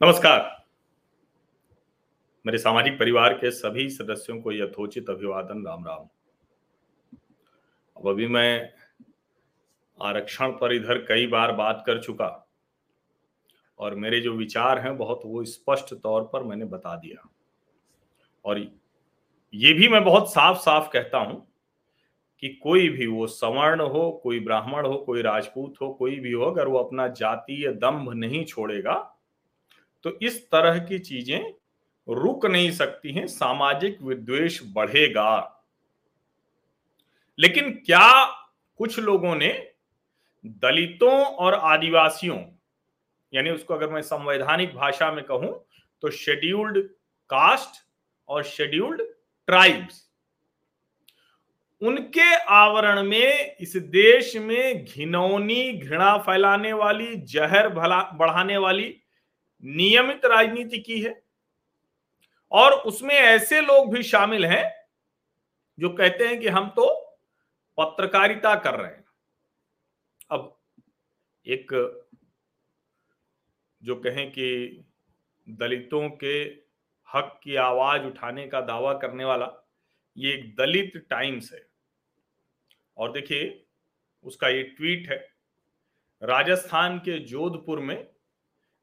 नमस्कार। मेरे सामाजिक परिवार के सभी सदस्यों को यथोचित अभिवादन, राम राम। अब अभी मैं आरक्षण पर इधर कई बार बात कर चुका और मेरे जो विचार हैं बहुत वो स्पष्ट तौर पर मैंने बता दिया। और ये भी मैं बहुत साफ़ साफ़ कहता हूँ कि कोई भी वो सवर्ण हो, कोई ब्राह्मण हो, कोई राजपूत हो, कोई भी हो, अगर वो अपना जातीय दंभ नहीं छोड़ेगा तो इस तरह की चीज़ें रुक नहीं सकती हैं, सामाजिक विद्वेष बढ़ेगा। लेकिन क्या कुछ लोगों ने दलितों और आदिवासियों, यानी उसको अगर मैं संवैधानिक भाषा में कहूँ तो शेड्यूल्ड कास्ट और शेड्यूल्ड ट्राइब्स उनके आवरण में इस देश में घिनौनी घृणा फैलाने वाली, जहर भला बढ़ाने वाली नियमित राजनीति की है और उसमें ऐसे लोग भी शामिल हैं जो कहते हैं कि हम तो पत्रकारिता कर रहे हैं। अब एक जो कहें कि दलितों के हक की आवाज़ उठाने का दावा करने वाला, ये एक दलित टाइम्स है। और देखिए, उसका ये ट्वीट है, राजस्थान के जोधपुर में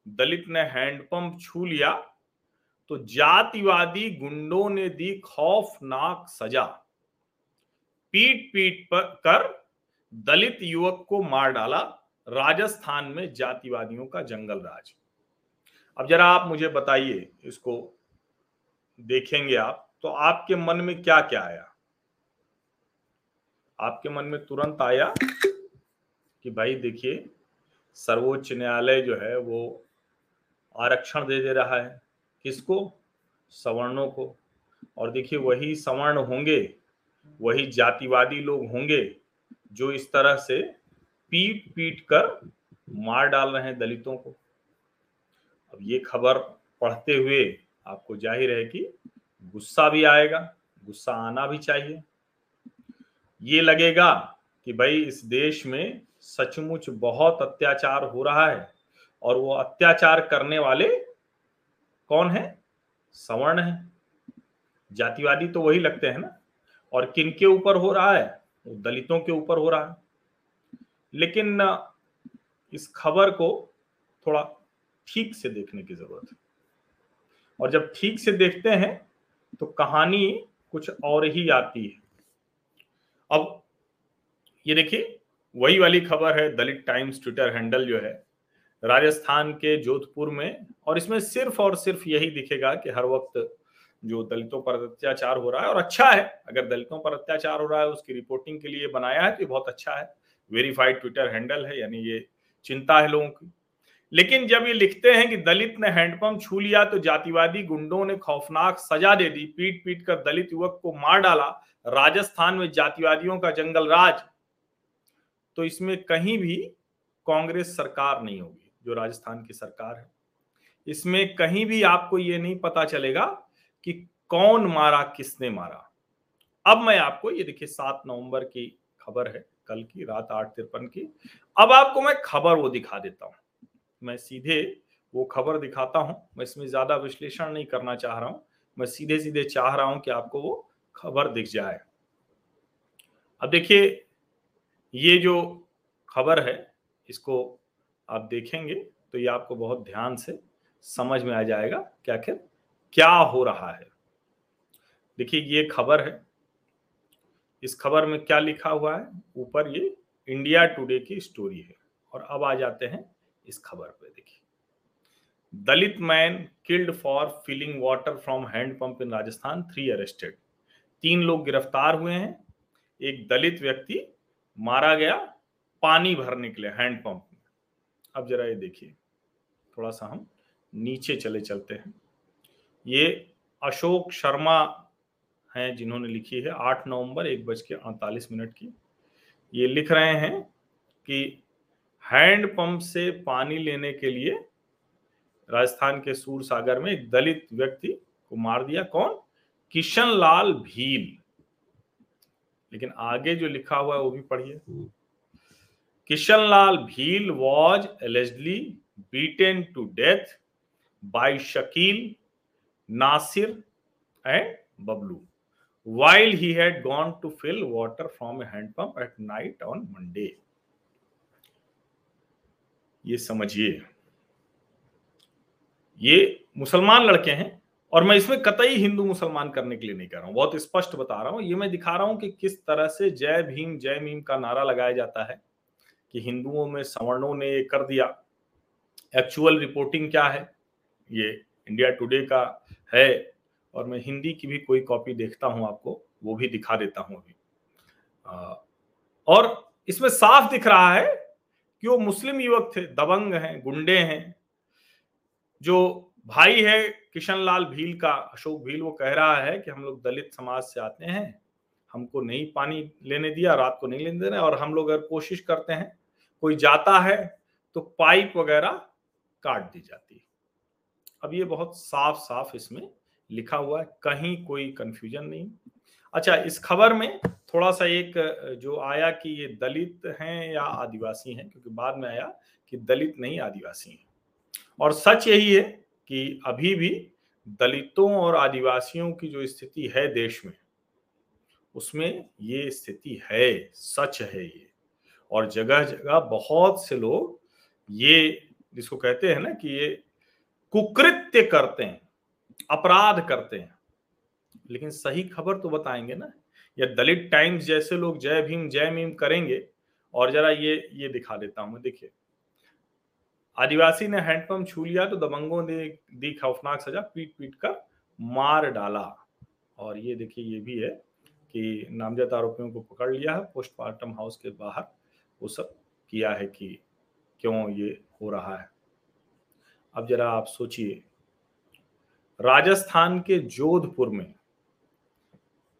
दलित ने हैंडपंप छू लिया तो जातिवादी गुंडों ने दी खौफनाक सजा। पीट पीट पर कर दलित युवक को मार डाला राजस्थान में जातिवादियों का जंगल राज। अब जरा आप मुझे बताइए, इसको देखेंगे आप तो आपके मन में क्या क्या आया? आपके मन में तुरंत आया कि भाई देखिए, सर्वोच्च न्यायालय जो है वो आरक्षण दे दे रहा है। किसको? सवर्णों को। और देखिए, वही सवर्ण होंगे, वही जातिवादी लोग होंगे जो इस तरह से पीट पीट कर मार डाल रहे हैं दलितों को। अब ये खबर पढ़ते हुए आपको ज़ाहिर है कि गुस्सा भी आएगा, गुस्सा आना भी चाहिए। ये लगेगा कि भाई, इस देश में सचमुच बहुत अत्याचार हो रहा है। और वो अत्याचार करने वाले कौन है? सवर्ण है। जातिवादी तो वही लगते हैं ना। और किन के ऊपर हो रहा है? वो दलितों के ऊपर हो रहा है। लेकिन, इस खबर को थोड़ा ठीक से देखने की ज़रूरत है। और जब ठीक से देखते हैं तो कहानी कुछ और ही आती है। अब, ये देखिए, वही वाली खबर है, दलित टाइम्स, ट्विटर हैंडल जो है राजस्थान के जोधपुर में, और इसमें सिर्फ़ और सिर्फ़ यही दिखेगा कि हर वक्त जो दलितों पर अत्याचार हो रहा है, और अच्छा है, अगर दलितों पर अत्याचार हो रहा है, उसकी रिपोर्टिंग के लिए बनाया है तो बहुत अच्छा है। वेरीफाइड ट्विटर हैंडल है, यानी ये चिंता है लोगों की। लेकिन जब ये लिखते हैं कि दलित ने हैंडपंप छू लिया तो जातिवादी गुंडों ने खौफनाक सजा दे दी, पीट पीट कर दलित युवक को मार डाला, राजस्थान में जातिवादियों का जंगल राज। तो इसमें कहीं भी कांग्रेस सरकार नहीं होगी। जो राजस्थान की सरकार है। इसमें कहीं भी आपको ये नहीं पता चलेगा कि कौन मारा, किसने मारा। अब मैं आपको, ये देखिए, सात नवंबर की खबर है, कल की, रात आठ तिरपन की। अब आपको मैं खबर वो दिखा देता हूँ। मैं सीधे वो खबर दिखाता हूँ। मैं इसमें ज़्यादा विश्लेषण नहीं करना चाह रहा हूँ। मैं सीधे सीधे चाह रहा हूँ कि आपको वो खबर दिख जाए। अब देखिए, ये जो खबर है, इसको आप देखेंगे तो ये आपको बहुत ध्यान से समझ में आ जाएगा कि आखिर क्या हो रहा है। देखिए, ये खबर है। इस खबर में क्या लिखा हुआ है? ऊपर ये इंडिया टुडे की स्टोरी है और अब आ जाते हैं इस खबर पे। देखिए, Dalit man killed for filling water from hand pump in Rajasthan, three arrested. तीन लोग गिरफ़्तार हुए हैं। एक दलित व्यक्ति मारा गया, पानी भरने के लिए हैंड पंप। अब जरा ये देखिए थोड़ा सा हम नीचे चले चलते हैं। ये अशोक शर्मा हैं जिन्होंने लिखी है आठ नवंबर एक बज के अड़तालीस मिनट की। ये लिख रहे हैं कि हैंड पंप से पानी लेने के लिए राजस्थान के सूर सागर में एक दलित व्यक्ति को मार दिया। कौन? किशन लाल भील। लेकिन आगे जो लिखा हुआ है वो भी पढ़िए। Kishan Lal Bhil was allegedly beaten to death by Shakeel Nasir and Bablu while he had gone to fill water from a handpump at night on Monday ये समझिए। ये मुसलमान लड़के हैं और मैं इसमें कतई हिंदू मुसलमान करने के लिए नहीं कर रहा हूँ। बहुत स्पष्ट बता रहा हूँ। ये मैं दिखा रहा हूँ कि किस तरह से जय भीम, जय मीम का नारा लगाया जाता है। कि हिंदुओं में सवर्णों ने ये कर दिया। एक्चुअल रिपोर्टिंग क्या है? ये इंडिया टुडे का है और मैं हिंदी की भी कोई कॉपी देखता हूँ आपको, वो भी दिखा देता हूँ अभी। और इसमें साफ़ दिख रहा है कि वो मुस्लिम युवक थे, दबंग हैं, गुंडे हैं। जो भाई है किशन लाल भील का, अशोक भील, वो कह रहा है कि हम लोग दलित समाज से आते हैं हमको नहीं पानी लेने दिया, रात को नहीं लेने देना, और हम लोग अगर कोशिश करते हैं, कोई जाता है तो पाइप वगैरह काट दी जाती है। अब ये बहुत साफ़ साफ़ इसमें लिखा हुआ है, कहीं कोई कंफ्यूजन नहीं। अच्छा इस खबर में थोड़ा सा एक, जो आया कि ये दलित हैं या आदिवासी हैं, क्योंकि बाद में आया कि दलित नहीं, आदिवासी हैं। और सच यही है कि अभी भी दलितों और आदिवासियों की जो स्थिति है देश में उसमें ये स्थिति है, सच है ये। और जगह जगह बहुत से लोग ये जिसको कहते हैं ना कि ये कुकृत्य करते हैं, अपराध करते हैं। लेकिन सही खबर तो बताएँगे ना, या दलित टाइम्स जैसे लोग जय भीम, जय मीम करेंगे। और जरा ये ये दिखा देता हूँ देखिए। आदिवासी ने हैंडपंप छू लिया तो दबंगों ने दी खौफनाक सजा पीट पीट कर मार डाला। और ये देखिए, ये भी है। कि नामजद आरोपियों को पकड़ लिया है, पोस्टमार्टम हाउस के बाहर। वो सब किया है कि क्यों ये हो रहा है? अब जरा आप सोचिए, राजस्थान के जोधपुर में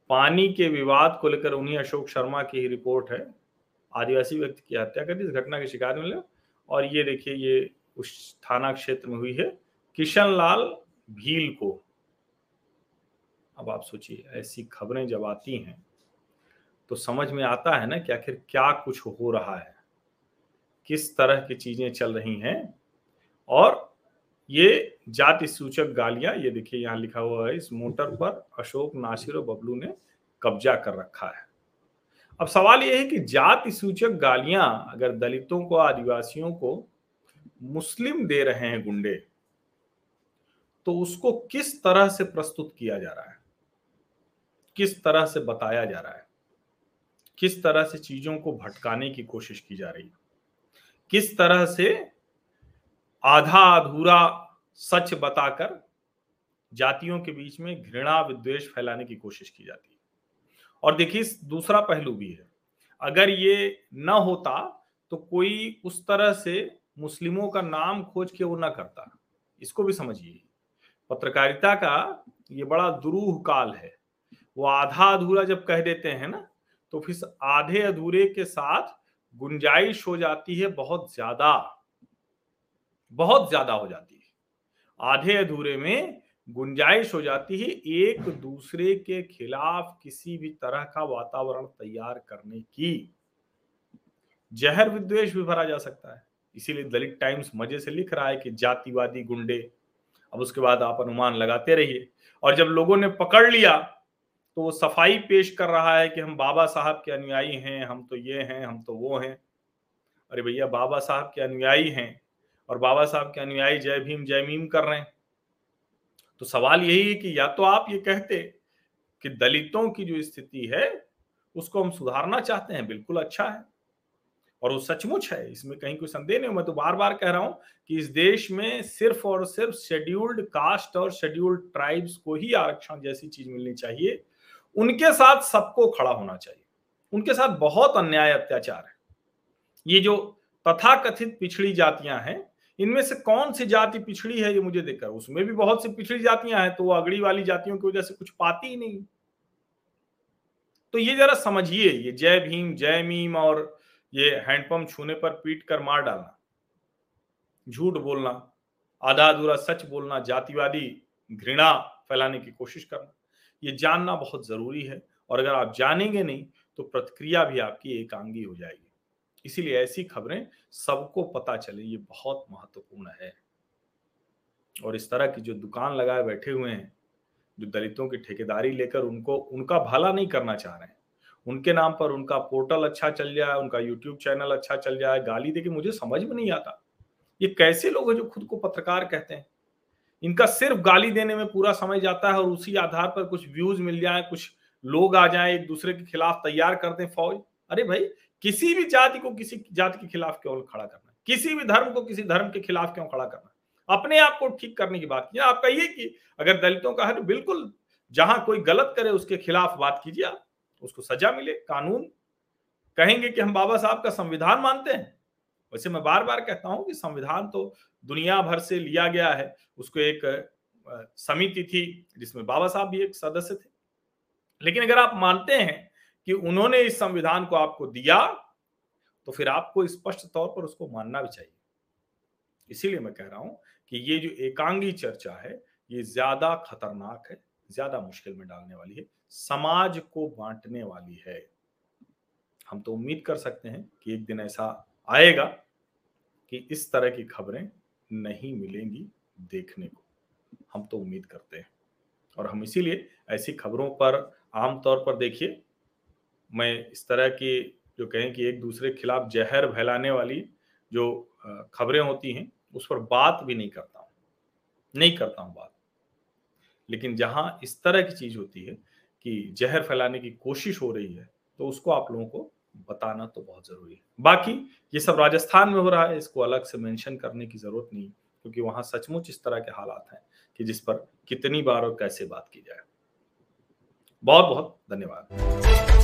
पानी के विवाद को लेकर उन्हीं अशोक शर्मा की ही रिपोर्ट है। आदिवासी व्यक्ति की हत्या कर दी, इस घटना की शिकायत मिले। और ये देखिए, ये उस थाना क्षेत्र में हुई है। किशन लाल भील को अब आप सोचिए, ऐसी खबरें जब आती हैं तो समझ में आता है ना कि आखिर क्या कुछ हो रहा है? किस तरह की चीज़ें चल रही हैं? और ये जाति सूचक गालियाँ, ये देखिए यहाँ लिखा हुआ है, इस मोटर पर अशोक, नासिर और बबलू ने कब्जा कर रखा है। अब सवाल यह है कि जाति सूचक गालियाँ अगर दलितों को, आदिवासियों को मुस्लिम दे रहे हैं गुंडे तो उसको किस तरह से प्रस्तुत किया जा रहा है? किस तरह से बताया जा रहा है? किस तरह से चीज़ों को भटकाने की कोशिश की जा रही है? किस तरह से आधा अधूरा सच बताकर जातियों के बीच में घृणा विद्वेष फैलाने की कोशिश की जाती है? और देखिए दूसरा पहलू भी है। अगर ये न होता तो कोई उस तरह से मुस्लिमों का नाम खोज के वो ना करता। इसको भी समझिए। पत्रकारिता का ये बड़ा दुरूह काल है। वो आधा अधूरा जब कह देते हैं ना तो फिर आधे अधूरे के साथ गुंजाइश हो जाती है बहुत ज़्यादा। बहुत ज़्यादा हो जाती है। आधे अधूरे में गुंजाइश हो जाती है एक दूसरे के खिलाफ किसी भी तरह का वातावरण तैयार करने की। जहर विद्वेश भी भरा जा सकता है। इसीलिए दलित टाइम्स मज़े से लिख रहा है कि जातिवादी गुंडे, अब उसके बाद आप अनुमान लगाते रहिए। और जब लोगों ने पकड़ लिया तो वो सफ़ाई पेश कर रहा है कि हम बाबा साहब के अनुयायी हैं, हम तो ये हैं, हम तो वो हैं। अरे भैया, बाबा साहब के अनुयायी हैं और बाबा साहब के अनुयायी जय भीम, जय मीम कर रहे हैं। तो सवाल यही है कि या तो आप ये कहते कि दलितों की जो स्थिति है, उसको हम सुधारना चाहते हैं, बिल्कुल अच्छा है। और वो सचमुच है, इसमें कहीं कोई संदेह नहीं मैं तो बार बार कह रहा हूँ कि इस देश में सिर्फ़ और सिर्फ़ शेड्यूल्ड कास्ट और शेड्यूल्ड ट्राइब्स को ही आरक्षण जैसी चीज़ मिलनी चाहिए। उनके साथ सबको खड़ा होना चाहिए। उनके साथ बहुत अन्याय अत्याचार है। ये जो तथाकथित पिछड़ी जातियाँ हैं, इनमें से कौन सी जाति पिछड़ी है ये मुझे देखकर? उसमें भी बहुत सी पिछड़ी जातियाँ हैं तो वो अगड़ी वाली जातियों की वजह से कुछ पाती ही नहीं। तो ये जरा समझिए, ये जय भीम, जय मीम और ये हैंडपंप छूने पर पीट कर मार डालना, झूठ बोलना, आधा अधूरा सच बोलना, जातिवादी घृणा फैलाने की कोशिश करना। ये जानना बहुत ज़रूरी है और अगर आप जानेंगे नहीं तो प्रतिक्रिया भी आपकी एकांगी हो जाएगी। इसीलिए ऐसी खबरें सबको पता चले, ये बहुत महत्वपूर्ण है। और इस तरह की जो दुकान लगाए बैठे हुए हैं, जो दलितों की ठेकेदारी लेकर उनको, उनका भला नहीं करना चाह रहे हैं। उनके नाम पर उनका पोर्टल अच्छा चल जाए, उनका यूट्यूब चैनल अच्छा चल जाए, गाली दे मुझे समझ में नहीं आता। ये कैसे लोग हैं जो खुद को पत्रकार कहते हैं? इनका सिर्फ़ गाली देने में पूरा समय जाता है और उसी आधार पर कुछ व्यूज़ मिल जाए, कुछ लोग आ जाए, एक दूसरे के खिलाफ तैयार कर दें फौज। अरे भाई, किसी भी जाति को किसी जाति के खिलाफ क्यों खड़ा करना किसी भी धर्म को किसी धर्म के खिलाफ क्यों खड़ा करना अपने आप को ठीक करने की बात कीजिए। आप कहिए कि अगर दलितों का है तो बिल्कुल जहाँ कोई गलत करे उसके खिलाफ बात कीजिए आप, उसको सजा मिले, कानून। कहेंगे कि हम बाबा साहब का संविधान मानते हैं। वैसे मैं बार बार कहता हूँ कि संविधान तो दुनिया भर से लिया गया है। उसको एक समिति थी जिसमें बाबा साहब भी एक सदस्य थे। लेकिन अगर आप मानते हैं कि उन्होंने इस संविधान को आपको दिया तो फिर आपको स्पष्ट तौर पर उसको मानना भी चाहिए। इसीलिए मैं कह रहा हूँ कि ये जो एकांगी चर्चा है, ये ज़्यादा खतरनाक है, ज़्यादा मुश्किल में डालने वाली है, समाज को बांटने वाली है। हम तो उम्मीद कर सकते हैं कि एक दिन ऐसा आएगा। कि इस तरह की खबरें नहीं मिलेंगी देखने को। हम तो उम्मीद करते हैं। और हम इसीलिए ऐसी खबरों पर आमतौर पर देखिए, मैं इस तरह की जो कहें कि एक दूसरे के खिलाफ जहर फैलाने वाली जो खबरें होती हैं, उस पर बात भी नहीं करता हूँ। नहीं करता हूँ बात। लेकिन जहाँ इस तरह की चीज़ होती है कि जहर फैलाने की कोशिश हो रही है तो उसको आप लोगों को बताना तो बहुत ज़रूरी है। बाकी ये सब राजस्थान में हो रहा है, इसको अलग से मेंशन करने की ज़रूरत नहीं, क्योंकि वहाँ सचमुच इस तरह के हालात हैं कि जिस पर कितनी बार और कैसे बात की जाए। बहुत बहुत धन्यवाद।